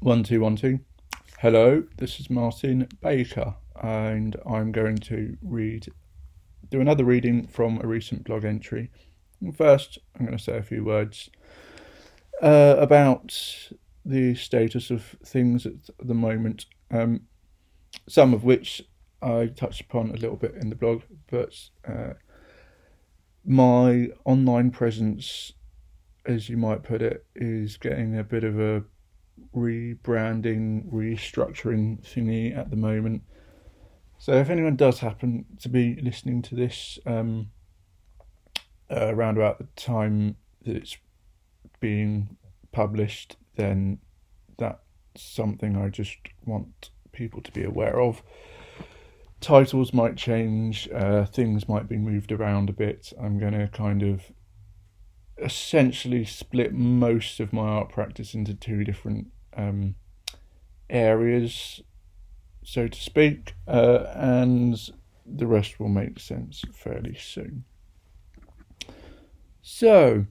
One, two, one, two. Hello, this is Martin Baker, and I'm going to read, do another reading from a recent blog entry. First, I'm going to say a few words uh, about the status of things at the moment, um, some of which I touched upon a little bit in the blog, but uh, my online presence, as you might put it, is getting a bit of a rebranding, restructuring thingy at the moment. So if anyone does happen to be listening to this um, uh, around about the time that it's being published, then that's something I just want people to be aware of. Titles might change, uh, things might be moved around a bit. I'm going to kind of essentially split most of my art practice into two different um, areas, so to speak, uh, and the rest will make sense fairly soon. So,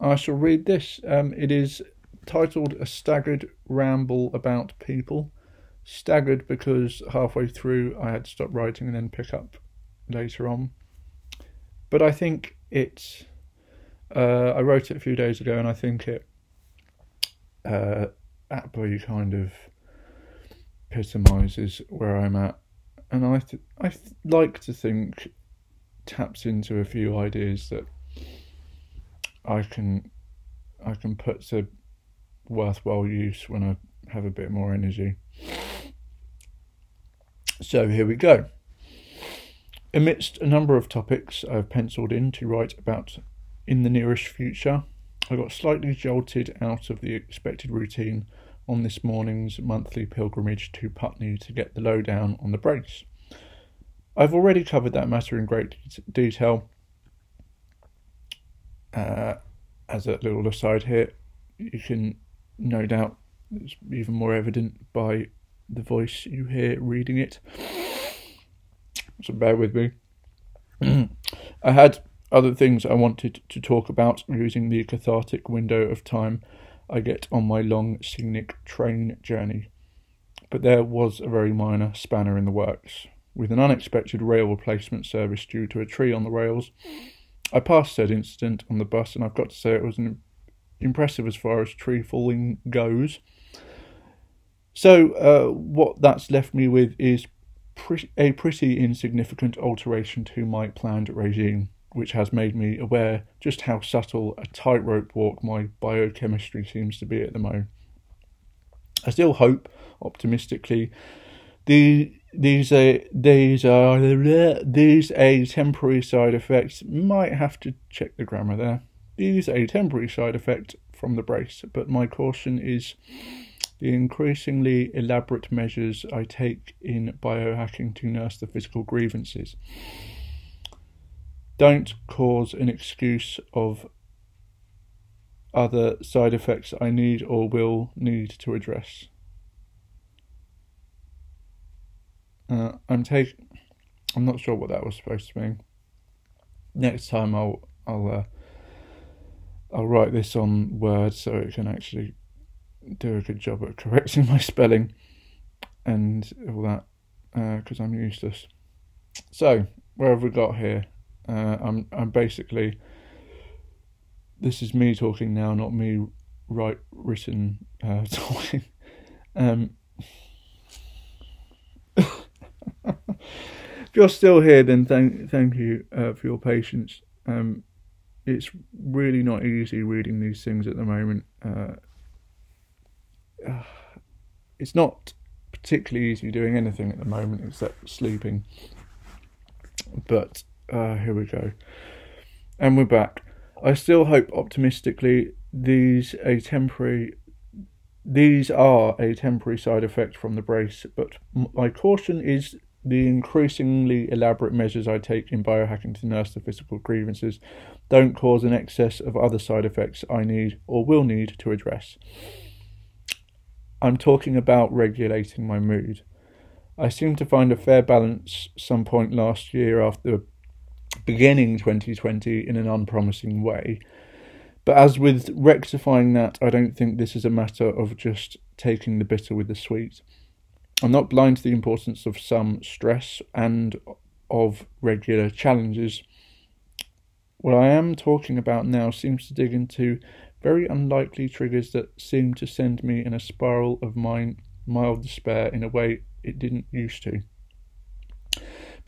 I shall read this. Um, it is titled A Staggered Ramble About People. Staggered because halfway through I had to stop writing and then pick up later on. But I think it's uh, I wrote it a few days ago, and I think it uh, aptly kind of epitomises where I'm at, and I th- I th- like to think taps into a few ideas that I can I can put to worthwhile use when I have a bit more energy. So here we go. Amidst a number of topics I've penciled in to write about in the nearest future, I got slightly jolted out of the expected routine on this morning's monthly pilgrimage to Putney to get the lowdown on the brace. I've already covered that matter in great detail. Uh, as a little aside here, you can no doubt it's even more evident by the voice you hear reading it. So bear with me. I had other things I wanted to talk about using the cathartic window of time I get on my long scenic train journey. But there was a very minor spanner in the works. With an unexpected rail replacement service due to a tree on the rails, I passed said incident on the bus, and I've got to say it was impressive as far as tree falling goes. So, uh, what that's left me with is pre- a pretty insignificant alteration to my planned regime which has made me aware just how subtle a tightrope walk my biochemistry seems to be at the moment. I still hope, optimistically, the these uh, these are these a temporary side effects might have to check the grammar there. These a temporary side effect from the brace, but my caution is the increasingly elaborate measures I take in biohacking to nurse the physical grievances don't cause an excuse of other side effects I need or will need to address. Uh, I'm take. I'm not sure what that was supposed to mean. Next time I'll I'll uh, I'll write this on Word so it can actually do a good job at correcting my spelling and all that because uh, I'm useless. So where have we got here? Uh, I'm I'm basically this is me talking now, not me write written uh, talking. Um, if you're still here, then thank thank you uh, for your patience. Um, it's really not easy reading these things at the moment. Uh, it's not particularly easy doing anything at the moment except sleeping. But uh, here we go. And we're back. I still hope optimistically these a temporary these are a temporary side effect from the brace, but my caution is the increasingly elaborate measures I take in biohacking to nurse the physical grievances don't cause an excess of other side effects I need or will need to address. I'm talking about regulating my mood. I seem to find a fair balance some point last year after beginning 2020 in an unpromising way. But as with rectifying that, I don't think this is a matter of just taking the bitter with the sweet. I'm not blind to the importance of some stress and of regular challenges. What I am talking about now seems to dig into very unlikely triggers that seem to send me in a spiral of mild despair in a way it didn't used to.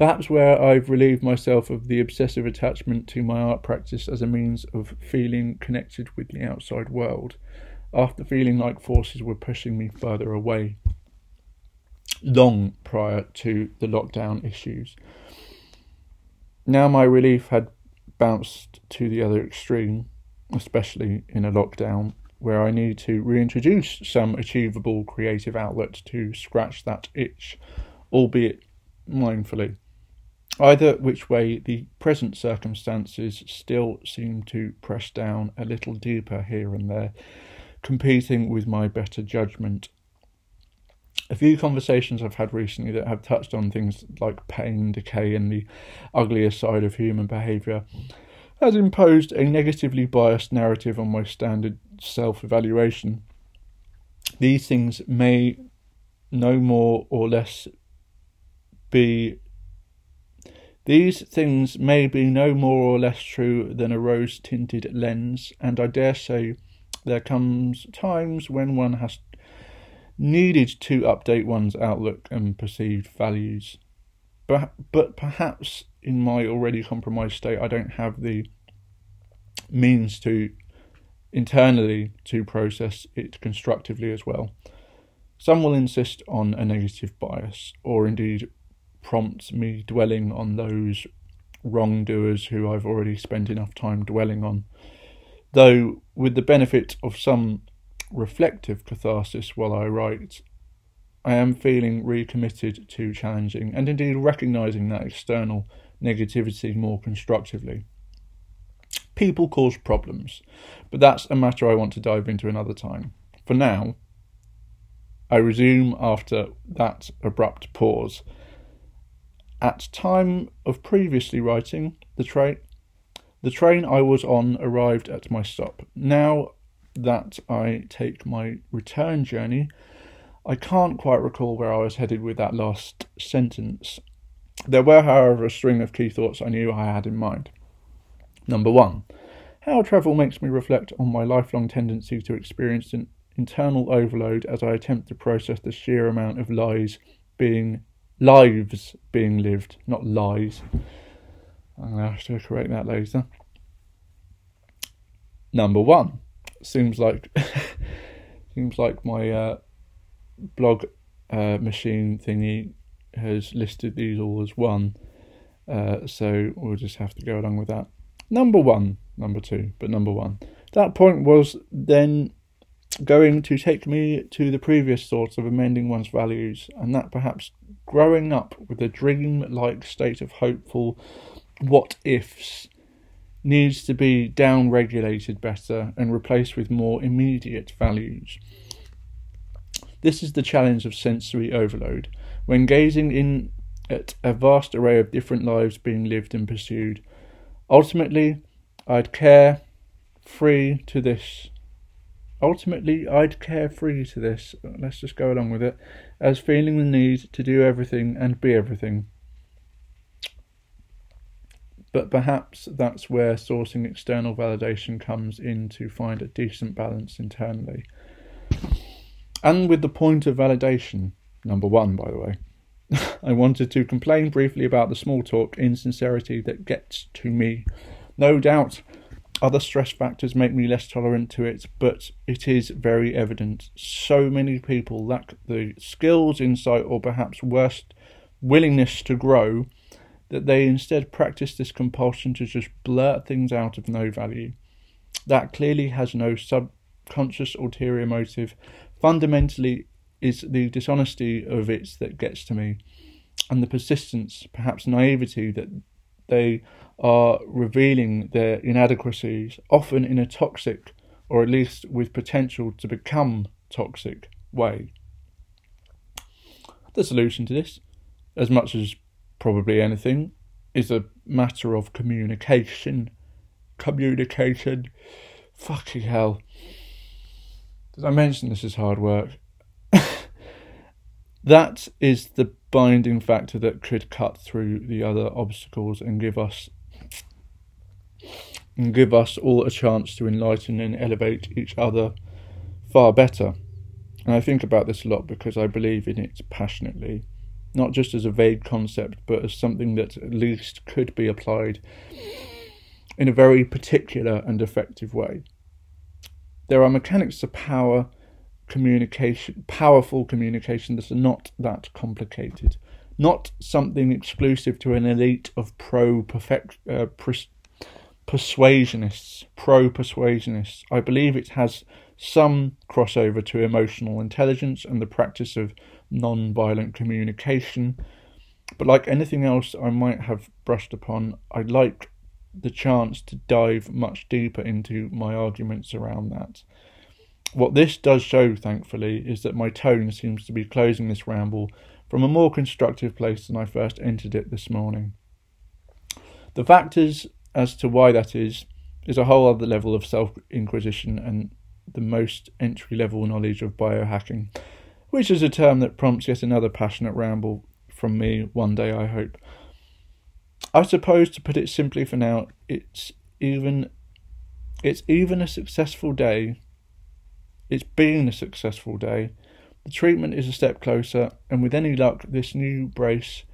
Perhaps where I've relieved myself of the obsessive attachment to my art practice as a means of feeling connected with the outside world, after feeling like forces were pushing me further away, long prior to the lockdown issues. Now my relief had bounced to the other extreme, especially in a lockdown where I need to reintroduce some achievable creative outlet to scratch that itch, albeit mindfully. Either which way, the present circumstances still seem to press down a little deeper here and there, competing with my better judgment. A few conversations I've had recently that have touched on things like pain, decay, and the uglier side of human behaviour has imposed a negatively biased narrative on my standard self evaluation. These things may no more or less be these things may be no more or less true than a rose tinted lens, and I dare say there comes times when one has needed to update one's outlook and perceived values. But, but perhaps in my already compromised state, I don't have the means to internally to process it constructively as well. Some will insist on a negative bias, or indeed prompt me dwelling on those wrongdoers who I've already spent enough time dwelling on. Though, with the benefit of some reflective catharsis while I write, I am feeling recommitted to challenging and indeed recognising that external negativity more constructively. People cause problems, but that's a matter I want to dive into another time. For now, I resume after that abrupt pause. At time of previously writing, the train the train I was on arrived at my stop. Now that I take my return journey, I can't quite recall where I was headed with that last sentence. There were, however, a string of key thoughts I knew I had in mind. Number one, how travel makes me reflect on my lifelong tendency to experience an internal overload as I attempt to process the sheer amount of lies being lives being lived, not lies. I'm gonna have to correct that later. Number one seems like seems like my uh, blog uh, machine thingy has listed these all as one, uh, so we'll just have to go along with that. Number one, number two, but number one. That point was then going to take me to the previous thoughts of amending one's values, and that perhaps growing up with a dream like state of hopeful what ifs needs to be down regulated better and replaced with more immediate values. This is the challenge of sensory overload. When gazing in at a vast array of different lives being lived and pursued, ultimately I'd care free to this Ultimately, I'd care free to this, let's just go along with it, as feeling the need to do everything and be everything. But perhaps that's where sourcing external validation comes in to find a decent balance internally. And with the point of validation, number one, by the way, I wanted to complain briefly about the small talk insincerity that gets to me. No doubt other stress factors make me less tolerant to it, but it is very evident. So many people lack the skills, insight, or perhaps worst, willingness to grow that they instead practice this compulsion to just blurt things out of no value. That clearly has no subconscious ulterior motive. Fundamentally, is the dishonesty of it that gets to me, and the persistence, perhaps naivety, that they are revealing their inadequacies, often in a toxic, or at least with potential to become toxic, way. The solution to this, as much as probably anything, is a matter of communication. Communication. Fucking hell. Did I mention this is hard work? That is the binding factor that could cut through the other obstacles and give us and give us all a chance to enlighten and elevate each other far better. And I think about this a lot because I believe in it passionately, not just as a vague concept, but as something that at least could be applied in a very particular and effective way. There are mechanics of power, communication, powerful communication that are not that complicated, not something exclusive to an elite of pro perfect uh, pers- persuasionists, pro persuasionists. I believe it has some crossover to emotional intelligence and the practice of non violent communication. But like anything else I might have brushed upon, I'd like the chance to dive much deeper into my arguments around that. What this does show, thankfully, is that my tone seems to be closing this ramble from a more constructive place than I first entered it this morning. The factors as to why that is is a whole other level of self inquisition and the most entry level knowledge of biohacking, which is a term that prompts yet another passionate ramble from me one day, I hope. I suppose to put it simply for now, it's even it's even a successful day. It's been a successful day. The treatment is a step closer, and with any luck, this new brace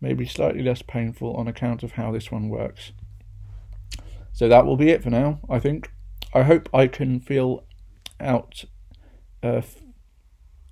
may be slightly less painful on account of how this one works. So that will be it for now, I think. I hope I can feel out, uh,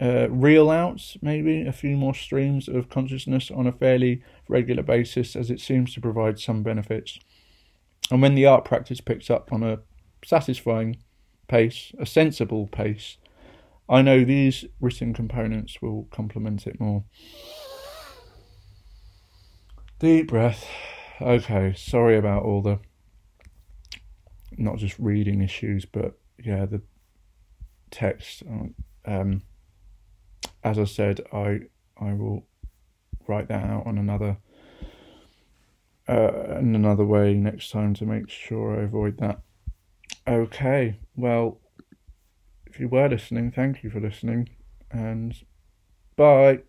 uh, reel out maybe a few more streams of consciousness on a fairly regular basis, as it seems to provide some benefits. And when the art practice picks up on a satisfying pace, a sensible pace, I know these written components will complement it more. Deep breath. Okay, sorry about all the not just reading issues, but yeah, the text. Um, as I said, I I will write that out on another uh, in another way next time to make sure I avoid that. Okay, well, if you were listening, thank you for listening, and bye.